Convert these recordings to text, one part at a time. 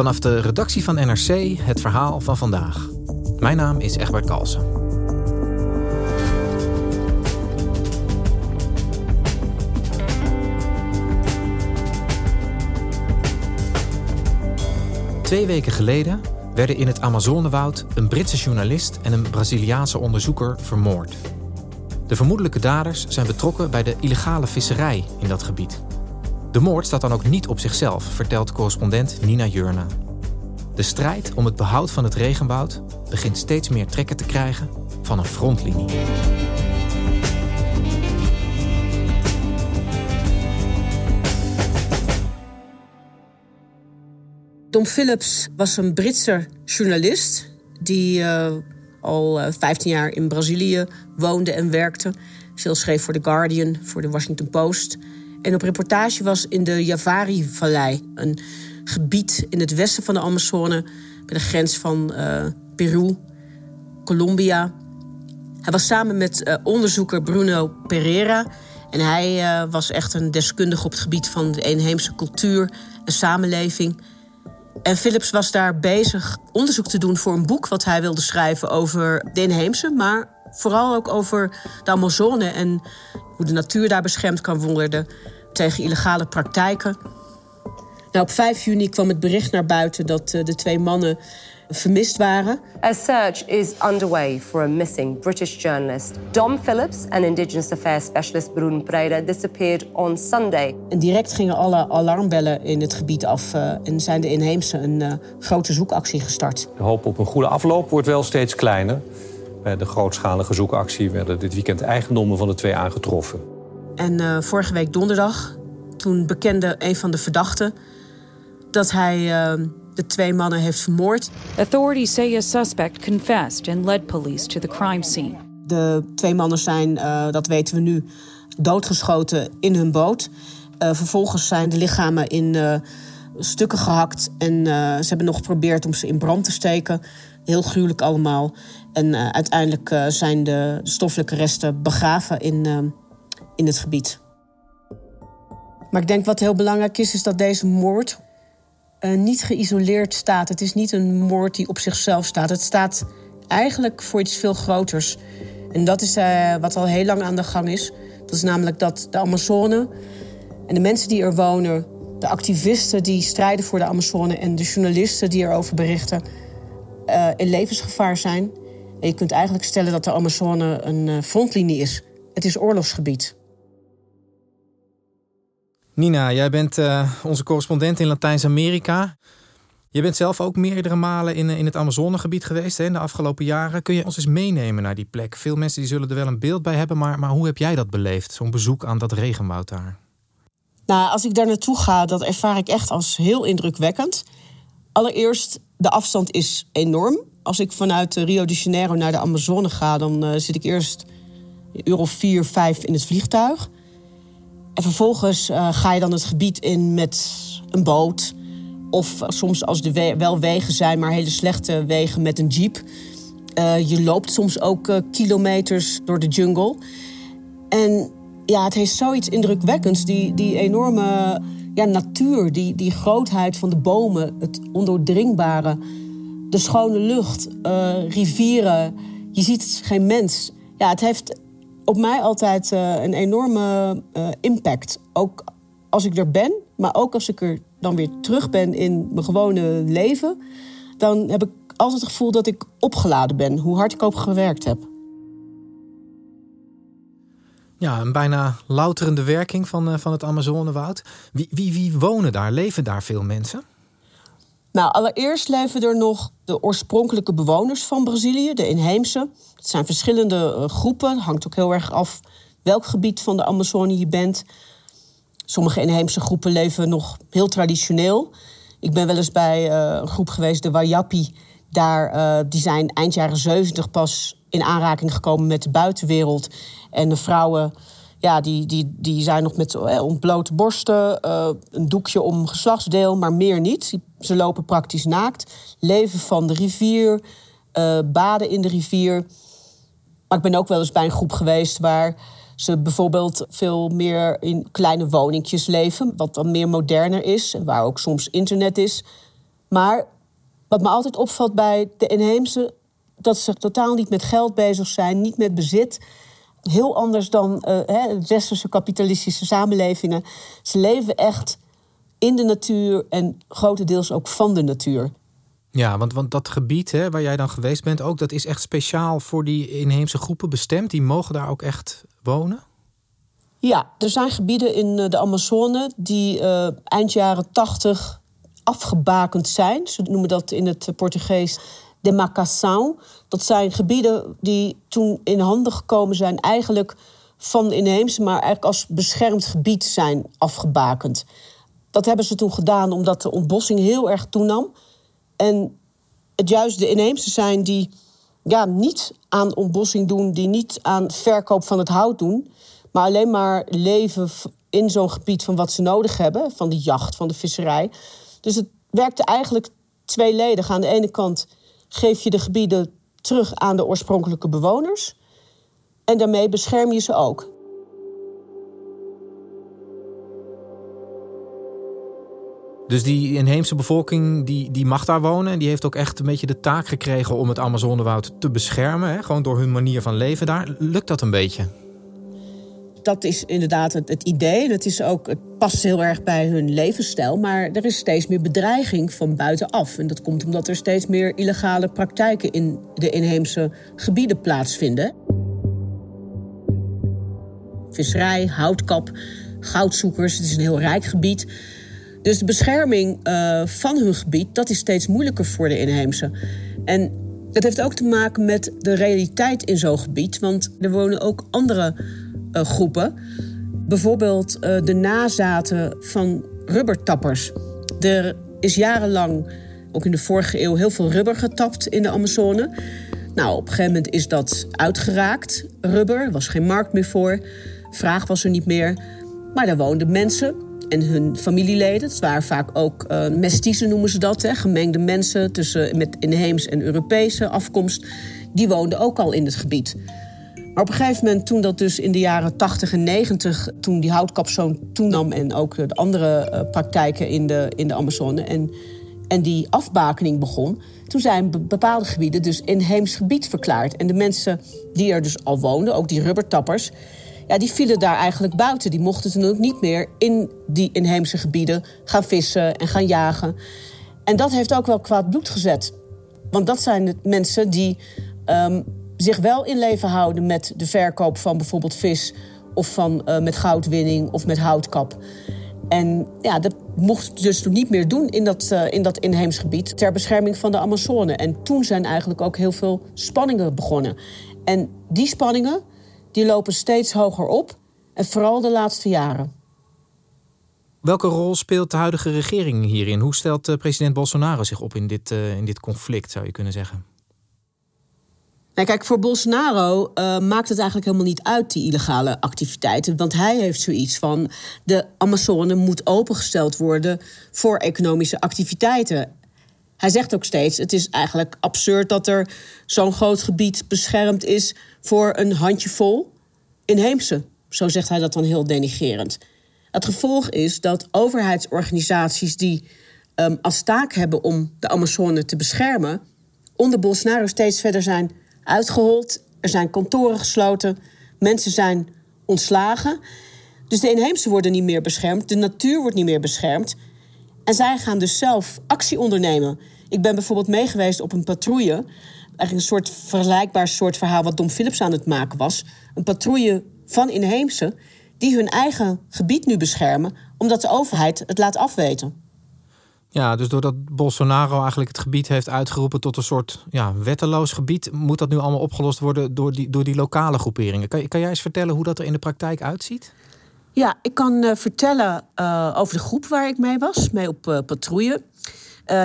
Vanaf de redactie van NRC het verhaal van vandaag. Mijn naam is Egbert Kalsen. Twee weken geleden werden in het Amazonewoud een Britse journalist en een Braziliaanse onderzoeker vermoord. De vermoedelijke daders zijn betrokken bij de illegale visserij in dat gebied. De moord staat dan ook niet op zichzelf, vertelt correspondent Nina Jurna. De strijd om het behoud van het regenwoud begint steeds meer trekken te krijgen van een frontlinie. Tom Phillips was een Britse journalist die uh, al uh, 15 jaar in Brazilië woonde en werkte. Veel schreef voor The Guardian, voor de Washington Post. En op reportage was in de Javari-vallei, een gebied in het westen van de Amazone, bij de grens van uh, Peru, Colombia. Hij was samen met onderzoeker Bruno Pereira. En hij was echt een deskundige op het gebied van de inheemse cultuur en samenleving. En Philips was daar bezig onderzoek te doen voor een boek wat hij wilde schrijven over de inheemse, maar vooral ook over de Amazone en hoe de natuur daar beschermd kan worden tegen illegale praktijken. Nou, op 5 juni kwam het bericht naar buiten dat uh, de twee mannen vermist waren. A search is underway for a missing British journalist. Dom Phillips and Indigenous Affairs specialist Bruno Pereira disappeared on Sunday. En direct gingen alle alarmbellen in het gebied af uh, en zijn de inheemse een uh, grote zoekactie gestart. De hoop op een goede afloop wordt wel steeds kleiner. Bij de grootschalige zoekactie werden dit weekend eigendommen van de twee aangetroffen. En uh, vorige week donderdag, toen bekende een van de verdachten dat hij de twee mannen heeft vermoord. Authorities say a suspect confessed and led police to the crime scene. De twee mannen zijn, uh, dat weten we nu, doodgeschoten in hun boot. Uh, vervolgens zijn de lichamen in uh, stukken gehakt en ze hebben nog geprobeerd om ze in brand te steken. Heel gruwelijk allemaal. En uiteindelijk zijn de stoffelijke resten begraven in, in het gebied. Maar ik denk wat heel belangrijk is, is dat deze moord niet geïsoleerd staat. Het is niet een moord die op zichzelf staat. Het staat eigenlijk voor iets veel groters. En dat is wat al heel lang aan de gang is. Dat is namelijk dat de Amazone en de mensen die er wonen, de activisten die strijden voor de Amazone en de journalisten die erover berichten, uh, in levensgevaar zijn. En je kunt eigenlijk stellen dat de Amazone een frontlinie is. Het is oorlogsgebied. Nina, jij bent uh, onze correspondent in Latijns-Amerika. Je bent zelf ook meerdere malen in, in het Amazonegebied geweest hè, in de afgelopen jaren. Kun je ons eens meenemen naar die plek? Veel mensen die zullen er wel een beeld bij hebben, maar, maar hoe heb jij dat beleefd? Zo'n bezoek aan dat regenwoud daar? Nou, als ik daar naartoe ga, dat ervaar ik echt als heel indrukwekkend. Allereerst, de afstand is enorm. Als ik vanuit Rio de Janeiro naar de Amazone ga, dan uh, zit ik eerst een uur of vier, vijf in het vliegtuig. En vervolgens uh, ga je dan het gebied in met een boot. Of soms als er we wel wegen zijn, maar hele slechte wegen met een jeep. Je loopt soms ook kilometers door de jungle. En ja, het heeft zoiets indrukwekkends. Die, die enorme ja, natuur, die, die grootheid van de bomen, het ondoordringbare, de schone lucht, rivieren. Je ziet geen mens. Ja, het heeft op mij altijd uh, een enorme uh, impact. Ook als ik er ben, maar ook als ik er dan weer terug ben in mijn gewone leven, dan heb ik altijd het gevoel dat ik opgeladen ben, hoe hard ik ook gewerkt heb. Ja, een bijna louterende werking van, uh, van het Amazonewoud. Wie, wie, wie wonen daar? Leven daar veel mensen? Nou, allereerst leven er nog de oorspronkelijke bewoners van Brazilië, de inheemse. Het zijn verschillende uh, groepen, hangt ook heel erg af welk gebied van de Amazone je bent. Sommige inheemse groepen leven nog heel traditioneel. Ik ben wel eens bij uh, een groep geweest, de Wayapi. Daar, uh, die zijn eind jaren 70 pas in aanraking gekomen met de buitenwereld. En de vrouwen ja, die, die, die zijn nog met eh, ontblote borsten, uh, een doekje om geslachtsdeel, maar meer niet. Ze lopen praktisch naakt, leven van de rivier, uh, baden in de rivier. Maar ik ben ook wel eens bij een groep geweest waar ze bijvoorbeeld veel meer in kleine woningjes leven, wat dan meer moderner is en waar ook soms internet is. Maar wat me altijd opvalt bij de inheemse, dat ze totaal niet met geld bezig zijn, niet met bezit. Heel anders dan uh, hè, westerse kapitalistische samenlevingen. Ze leven echt in de natuur en grotendeels ook van de natuur. Ja, want, want dat gebied hè, waar jij dan geweest bent ook, dat is echt speciaal voor die inheemse groepen bestemd. Die mogen daar ook echt wonen? Ja, er zijn gebieden in eh, de Amazone die uh, eind jaren tachtig afgebakend zijn. Ze noemen dat in het Portugees demarcação. Dat zijn gebieden die toen in handen gekomen zijn, eigenlijk van inheemse, maar eigenlijk als beschermd gebied zijn afgebakend. Dat hebben ze toen gedaan omdat de ontbossing heel erg toenam. En het juist de inheemse zijn die ja, niet aan ontbossing doen, die niet aan verkoop van het hout doen, maar alleen maar leven in zo'n gebied van wat ze nodig hebben, van de jacht, van de visserij. Dus het werkte eigenlijk tweeledig. Aan de ene kant geef je de gebieden terug aan de oorspronkelijke bewoners. En daarmee bescherm je ze ook. Dus die inheemse bevolking die, die mag daar wonen. En die heeft ook echt een beetje de taak gekregen om het Amazonewoud te beschermen. Hè? Gewoon door hun manier van leven daar. Lukt dat een beetje? Dat is inderdaad het, idee. Het, is ook, het past heel erg bij hun levensstijl. Maar er is steeds meer bedreiging van buitenaf. En dat komt omdat er steeds meer illegale praktijken in de inheemse gebieden plaatsvinden. Visserij, houtkap, goudzoekers. Het is een heel rijk gebied. Dus de bescherming uh, van hun gebied, dat is steeds moeilijker voor de inheemse. En dat heeft ook te maken met de realiteit in zo'n gebied. Want er wonen ook andere groepen. Bijvoorbeeld uh, de nazaten van rubbertappers. Er is jarenlang, ook in de vorige eeuw, heel veel rubber getapt in de Amazone. Nou, op een gegeven moment is dat uitgeraakt, rubber. Er was geen markt meer voor. Vraag was er niet meer. Maar daar woonden mensen en hun familieleden. Het waren vaak ook uh, noemen ze dat. Hè? Gemengde mensen tussen, met inheems en Europese afkomst. Die woonden ook al in het gebied. Maar op een gegeven moment, toen dat dus in de jaren 80 en 90... toen die houtkap zo toenam en ook de andere uh, praktijken in de, in de Amazone... En, en die afbakening begon... toen zijn bepaalde gebieden dus inheems gebied verklaard. En de mensen die er dus al woonden, ook die rubbertappers ja, die vielen daar eigenlijk buiten. Die mochten toen ook niet meer in die inheemse gebieden gaan vissen en gaan jagen. En dat heeft ook wel kwaad bloed gezet. Want dat zijn de mensen die um, zich wel in leven houden met de verkoop van bijvoorbeeld vis of van, uh, met goudwinning of met houtkap. En ja, dat mocht dus niet meer doen in dat, uh, in dat inheems gebied ter bescherming van de Amazone. En toen zijn eigenlijk ook heel veel spanningen begonnen. En die spanningen die lopen steeds hoger op. En vooral de laatste jaren. Welke rol speelt de huidige regering hierin? Hoe stelt eh, president Bolsonaro zich op in dit, in dit conflict, zou je kunnen zeggen? Nou, kijk, voor Bolsonaro uh, maakt het eigenlijk helemaal niet uit, die illegale activiteiten. Want hij heeft zoiets van: de Amazone moet opengesteld worden voor economische activiteiten. Hij zegt ook steeds: het is eigenlijk absurd dat er zo'n groot gebied beschermd is voor een handjevol inheemse. Zo zegt hij dat dan heel denigerend. Het gevolg is dat overheidsorganisaties die um, als taak hebben om de Amazone te beschermen, onder Bolsonaro steeds verder zijn uitgehold. Er zijn kantoren gesloten, mensen zijn ontslagen. Dus de inheemse worden niet meer beschermd, de natuur wordt niet meer beschermd. En zij gaan dus zelf actie ondernemen. Ik ben bijvoorbeeld meegeweest op een patrouille. Eigenlijk een soort vergelijkbaar soort verhaal wat Dom Philips aan het maken was. Een patrouille van inheemse die hun eigen gebied nu beschermen, omdat de overheid het laat afweten. Ja, dus doordat Bolsonaro eigenlijk het gebied heeft uitgeroepen tot een soort ja, wetteloos gebied, moet dat nu allemaal opgelost worden door die, door die lokale groeperingen. Kan, kan jij eens vertellen hoe dat er in de praktijk uitziet? Ja, ik kan uh, vertellen uh, over de groep waar ik mee was, mee op uh, patrouille.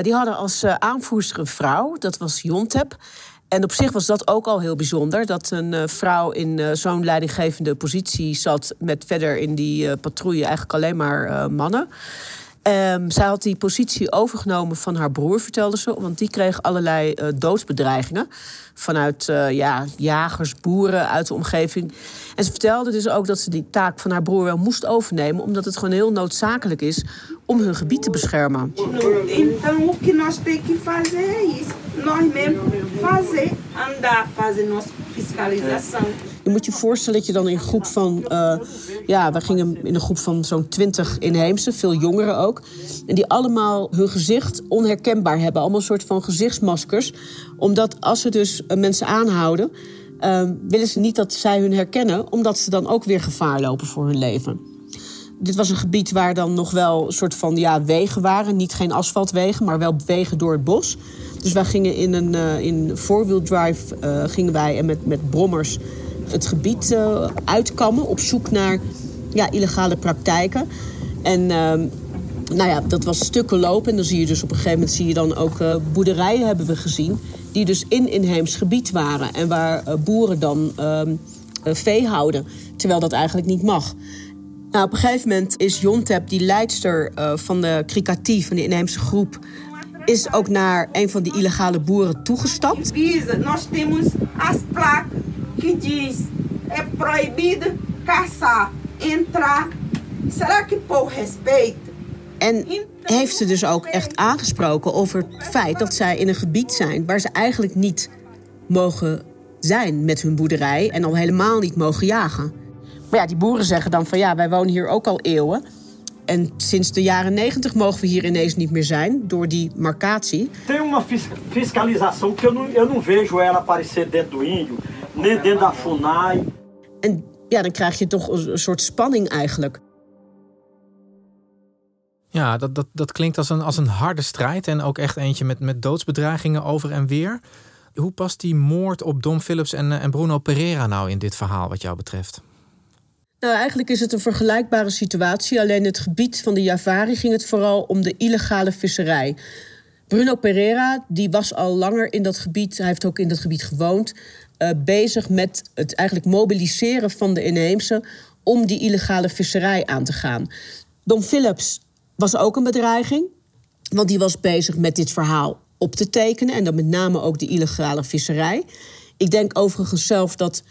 die hadden als aanvoerster een vrouw, dat was Jontep. En op zich was dat ook al heel bijzonder. Dat een vrouw in zo'n leidinggevende positie zat met verder in die patrouille eigenlijk alleen maar mannen. Um, zij had die positie overgenomen van haar broer, vertelde ze. Want die kreeg allerlei uh, doodsbedreigingen. Vanuit uh, ja, jagers, boeren uit de omgeving. En ze vertelde dus ook dat ze die taak van haar broer wel moest overnemen. Omdat het gewoon heel noodzakelijk is om hun gebied te beschermen. Je moet je voorstellen dat je dan in een groep van... Uh, ja, we gingen in een groep van zo'n twintig inheemse, veel jongeren ook. En die allemaal hun gezicht onherkenbaar hebben. Allemaal een soort van gezichtsmaskers. Omdat als ze dus mensen aanhouden... Uh, willen ze niet dat zij hun herkennen... omdat ze dan ook weer gevaar lopen voor hun leven. Dit was een gebied waar dan nog wel een soort van ja, wegen waren. Niet geen asfaltwegen, maar wel wegen door het bos. Dus wij gingen in een uh, in four-wheel drive gingen wij en met, met brommers het gebied uh, uitkammen op zoek naar ja, illegale praktijken. En ehm, nou ja, dat was stukken lopen. En dan zie je dus op een gegeven moment zie je dan ook uh, boerderijen hebben we gezien. Die dus in inheems gebied waren. En waar uh, boeren dan uh, vee houden. Terwijl dat eigenlijk niet mag. Nou, op een gegeven moment is Jontep, die leidster van de Krikati, van de inheemse groep, is ook naar een van die illegale boeren toegestapt. Nós temos as placas que diz é proibido caçar, entrar. Será que por respeito? En heeft ze dus ook echt aangesproken over het feit dat zij in een gebied zijn waar ze eigenlijk niet mogen zijn met hun boerderij en al helemaal niet mogen jagen. Maar ja, die boeren zeggen dan van ja, wij wonen hier ook al eeuwen. En sinds de jaren negentig mogen we hier ineens niet meer zijn door die marcatie. Tem uma fiscalização que eu não, eu não vejo ela aparecer dentro do índio, nem dentro da FUNAI. En ja, dan krijg je toch een soort spanning eigenlijk. Ja, dat, dat, dat klinkt als een, als een harde strijd en ook echt eentje met, met doodsbedreigingen over en weer. Hoe past die moord op Dom Philips en, en Bruno Pereira nou in dit verhaal wat jou betreft? Nou, eigenlijk is het een vergelijkbare situatie. Alleen het gebied van de Javari ging het vooral om de illegale visserij. Bruno Pereira die was al langer in dat gebied, hij heeft ook in dat gebied gewoond, uh, bezig met het eigenlijk mobiliseren van de inheemse om die illegale visserij aan te gaan. Don Philips was ook een bedreiging, want die was bezig met dit verhaal op te tekenen en dan met name ook de illegale visserij. Ik denk overigens zelf dat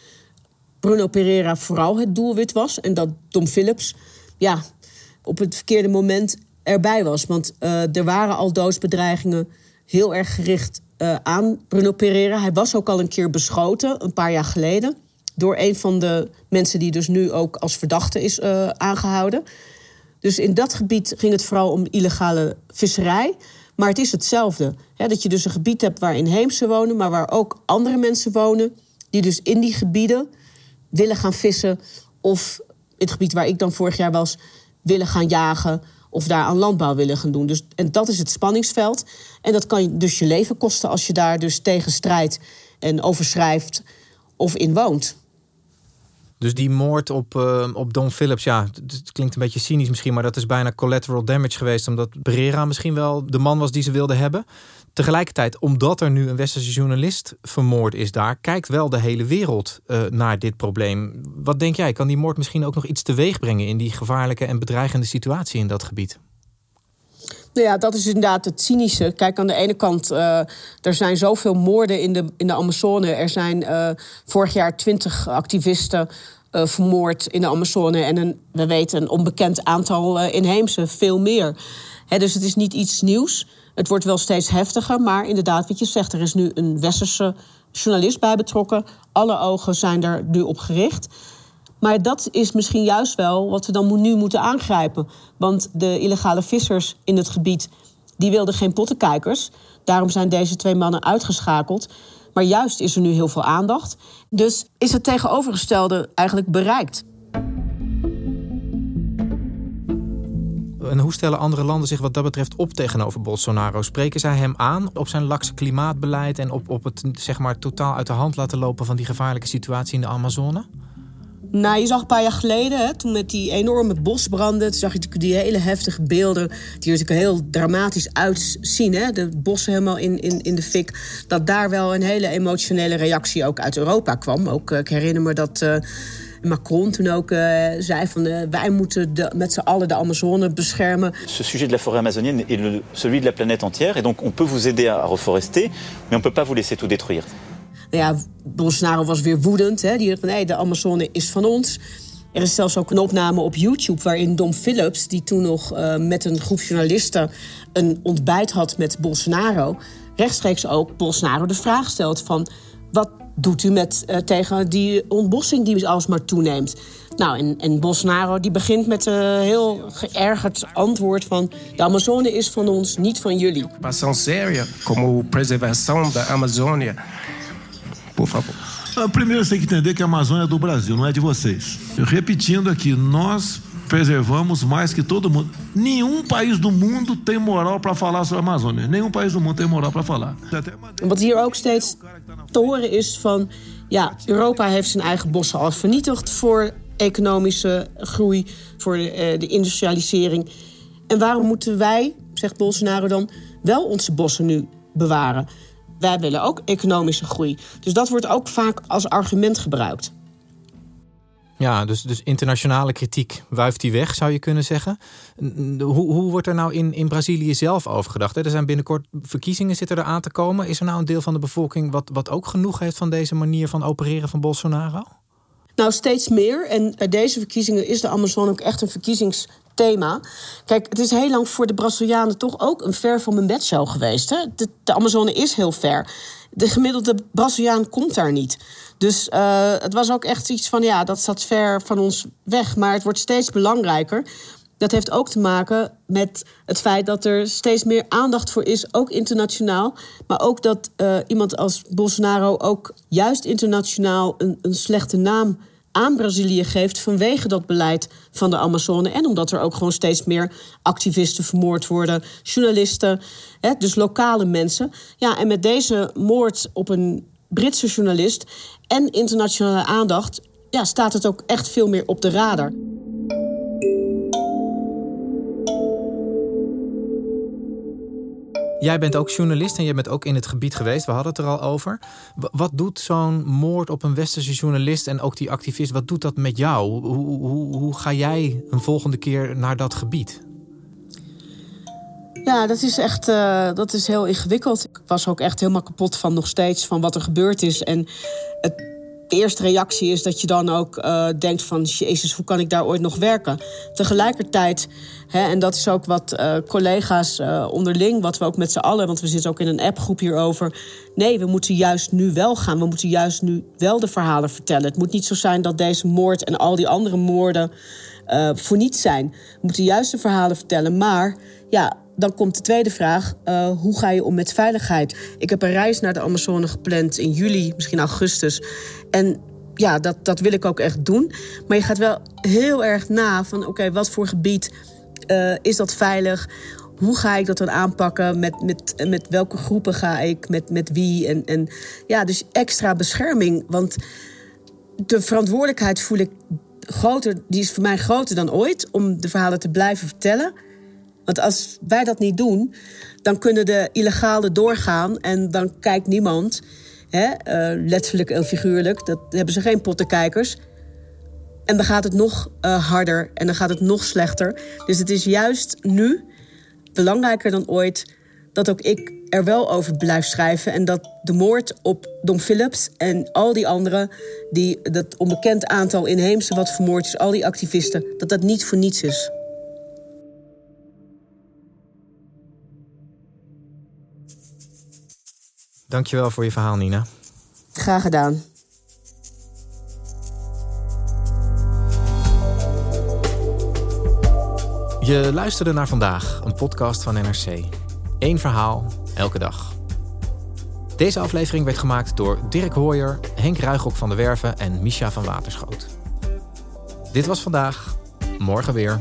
Bruno Pereira vooral het doelwit was. En dat Tom Phillips ja, op het verkeerde moment erbij was. Want uh, er waren al doodsbedreigingen heel erg gericht uh, aan Bruno Pereira. Hij was ook al een keer beschoten, een paar jaar geleden. Door een van de mensen die dus nu ook als verdachte is uh, aangehouden. Dus in dat gebied ging het vooral om illegale visserij. Maar het is hetzelfde. Hè, dat je dus een gebied hebt waar inheemse wonen, maar waar ook andere mensen wonen. Die dus in die gebieden willen gaan vissen. Of het gebied waar ik dan vorig jaar was, willen gaan jagen. Of daar aan landbouw willen gaan doen. Dus, en dat is het spanningsveld. En dat kan dus je leven kosten als je daar dus tegen strijdt en overschrijft of in woont. Dus die moord op, uh, op Don Phillips, ja, het klinkt een beetje cynisch misschien, maar dat is bijna collateral damage geweest, omdat Pereira misschien wel de man was die ze wilden hebben. Tegelijkertijd, omdat er nu een westerse journalist vermoord is daar, kijkt wel de hele wereld uh, naar dit probleem. Wat denk jij, kan die moord misschien ook nog iets teweeg brengen in die gevaarlijke en bedreigende situatie in dat gebied? Nou ja, dat is inderdaad het cynische. Kijk, aan de ene kant, uh, er zijn zoveel moorden in de, in de Amazone. Er zijn vorig jaar twintig activisten uh, vermoord in de Amazone. En een, we weten een onbekend aantal inheemse, veel meer. Dus het is niet iets nieuws. Het wordt wel steeds heftiger, maar inderdaad, wat je zegt, er is nu een westerse journalist bij betrokken. Alle ogen zijn er nu op gericht. Maar dat is misschien juist wel wat we dan nu moeten aangrijpen. Want de illegale vissers in het gebied die wilden geen pottenkijkers. Daarom zijn deze twee mannen uitgeschakeld. Maar juist is er nu heel veel aandacht. Dus is het tegenovergestelde eigenlijk bereikt. En hoe stellen andere landen zich wat dat betreft op tegenover Bolsonaro? Spreken zij hem aan op zijn lakse klimaatbeleid en op, op het zeg maar, totaal uit de hand laten lopen van die gevaarlijke situatie in de Amazone? Nou, je zag een paar jaar geleden, hè, toen met die enorme bosbranden... toen zag je natuurlijk die hele heftige beelden... die er heel dramatisch uitzien. Hè? De bossen helemaal in, in, in de fik. Dat daar wel een hele emotionele reactie ook uit Europa kwam. Ook, eh, ik herinner me dat... Uh, Macron toen ook uh, zei van wij moeten de, met z'n allen de Amazone beschermen. Ce sujet de la forêt amazonienne est le, celui de la planète entière. Et donc on peut vous aider à reforester, mais on peut pas vous laisser tout détruire. Bolsonaro was weer woedend. Hè? Die dacht van, hey, de Amazone is van ons. Er is zelfs ook een opname op YouTube waarin Dom Phillips... die toen nog uh, met een groep journalisten een ontbijt had met Bolsonaro... rechtstreeks ook Bolsonaro de vraag stelt van... wat doet u met, uh, tegen die ontbossing die alsmaar toeneemt? Nou, en, en Bolsonaro die begint met een heel geërgerd antwoord van... de Amazone is van ons, niet van jullie. Passão séria como preservação da Amazônia por favor. Primeiro você tem que entender que a Amazônia é do Brasil, não é de vocês. Repetindo aqui, nós preservamos mais que todo mundo. Nenhum país do mundo tem moral para falar sobre a Amazônia. Nenhum país do mundo tem moral para falar. Wat hier ook steeds te horen is van... ja, Europa heeft zijn eigen bossen al vernietigd... voor economische groei, voor de, de industrialisering. En waarom moeten wij, zegt Bolsonaro dan... wel onze bossen nu bewaren? Wij willen ook economische groei. Dus dat wordt ook vaak als argument gebruikt. Ja, dus, dus internationale kritiek wuift die weg, zou je kunnen zeggen. Hoe, hoe wordt er nou in, in Brazilië zelf over gedacht? Er zijn binnenkort verkiezingen zitten er aan te komen. Is er nou een deel van de bevolking wat, wat ook genoeg heeft van deze manier van opereren van Bolsonaro? Nou, steeds meer. En bij deze verkiezingen is de Amazon ook echt een verkiezingsthema. Kijk, het is heel lang voor de Brazilianen toch ook een ver van mijn bedshow geweest. Hè? De, Amazone is heel ver. De gemiddelde Braziliaan komt daar niet. Dus uh, het was ook echt iets van, ja, dat staat ver van ons weg. Maar het wordt steeds belangrijker. Dat heeft ook te maken met het feit dat er steeds meer aandacht voor is, ook internationaal. Maar ook dat uh, iemand als Bolsonaro ook juist internationaal een, een slechte naam aan Brazilië geeft vanwege dat beleid van de Amazone. En omdat er ook gewoon steeds meer activisten vermoord worden, journalisten, hè, dus lokale mensen. Ja, en met deze moord op een Britse journalist en internationale aandacht ja, staat het ook echt veel meer op de radar. Jij bent ook journalist en je bent ook in het gebied geweest. We hadden het er al over. Wat doet zo'n moord op een westerse journalist en ook die activist, wat doet dat met jou? Hoe, hoe, hoe ga jij een volgende keer naar dat gebied? Ja, dat is echt uh, dat is heel ingewikkeld. Ik was ook echt helemaal kapot van nog steeds van wat er gebeurd is. En het, de eerste reactie is dat je dan ook uh, denkt van... Jezus, hoe kan ik daar ooit nog werken? Tegelijkertijd, hè, en dat is ook wat uh, collega's onderling... wat we ook met z'n allen, want we zitten ook in een appgroep hierover... nee, we moeten juist nu wel gaan. We moeten juist nu wel de verhalen vertellen. Het moet niet zo zijn dat deze moord en al die andere moorden... voor niets zijn. We moeten juist de verhalen vertellen, maar... ja, dan komt de tweede vraag, uh, hoe ga je om met veiligheid? Ik heb een reis naar de Amazone gepland in juli, misschien augustus. En ja, dat, dat wil ik ook echt doen. Maar je gaat wel heel erg na van, oké, wat voor gebied uh, is dat veilig? Hoe ga ik dat dan aanpakken? Met, met, met welke groepen ga ik? Met, met wie? En, en ja, dus extra bescherming. Want de verantwoordelijkheid voel ik groter, die is voor mij groter dan ooit... om de verhalen te blijven vertellen... Want als wij dat niet doen, dan kunnen de illegale doorgaan en dan kijkt niemand, hè, uh, letterlijk en figuurlijk, dat hebben ze geen pottenkijkers. En dan gaat het nog uh, harder en dan gaat het nog slechter. Dus het is juist nu belangrijker dan ooit dat ook ik er wel over blijf schrijven. En dat de moord op Dom Phillips en al die anderen, die, dat onbekend aantal inheemse wat vermoord is, al die activisten, dat dat niet voor niets is. Dankjewel voor je verhaal, Nina. Graag gedaan. Je luisterde naar vandaag, een podcast van NRC. Eén verhaal, elke dag. Deze aflevering werd gemaakt door Dirk Hooyer, Henk Ruigrok van de Werven en Misha van Waterschoot. Dit was vandaag, morgen weer.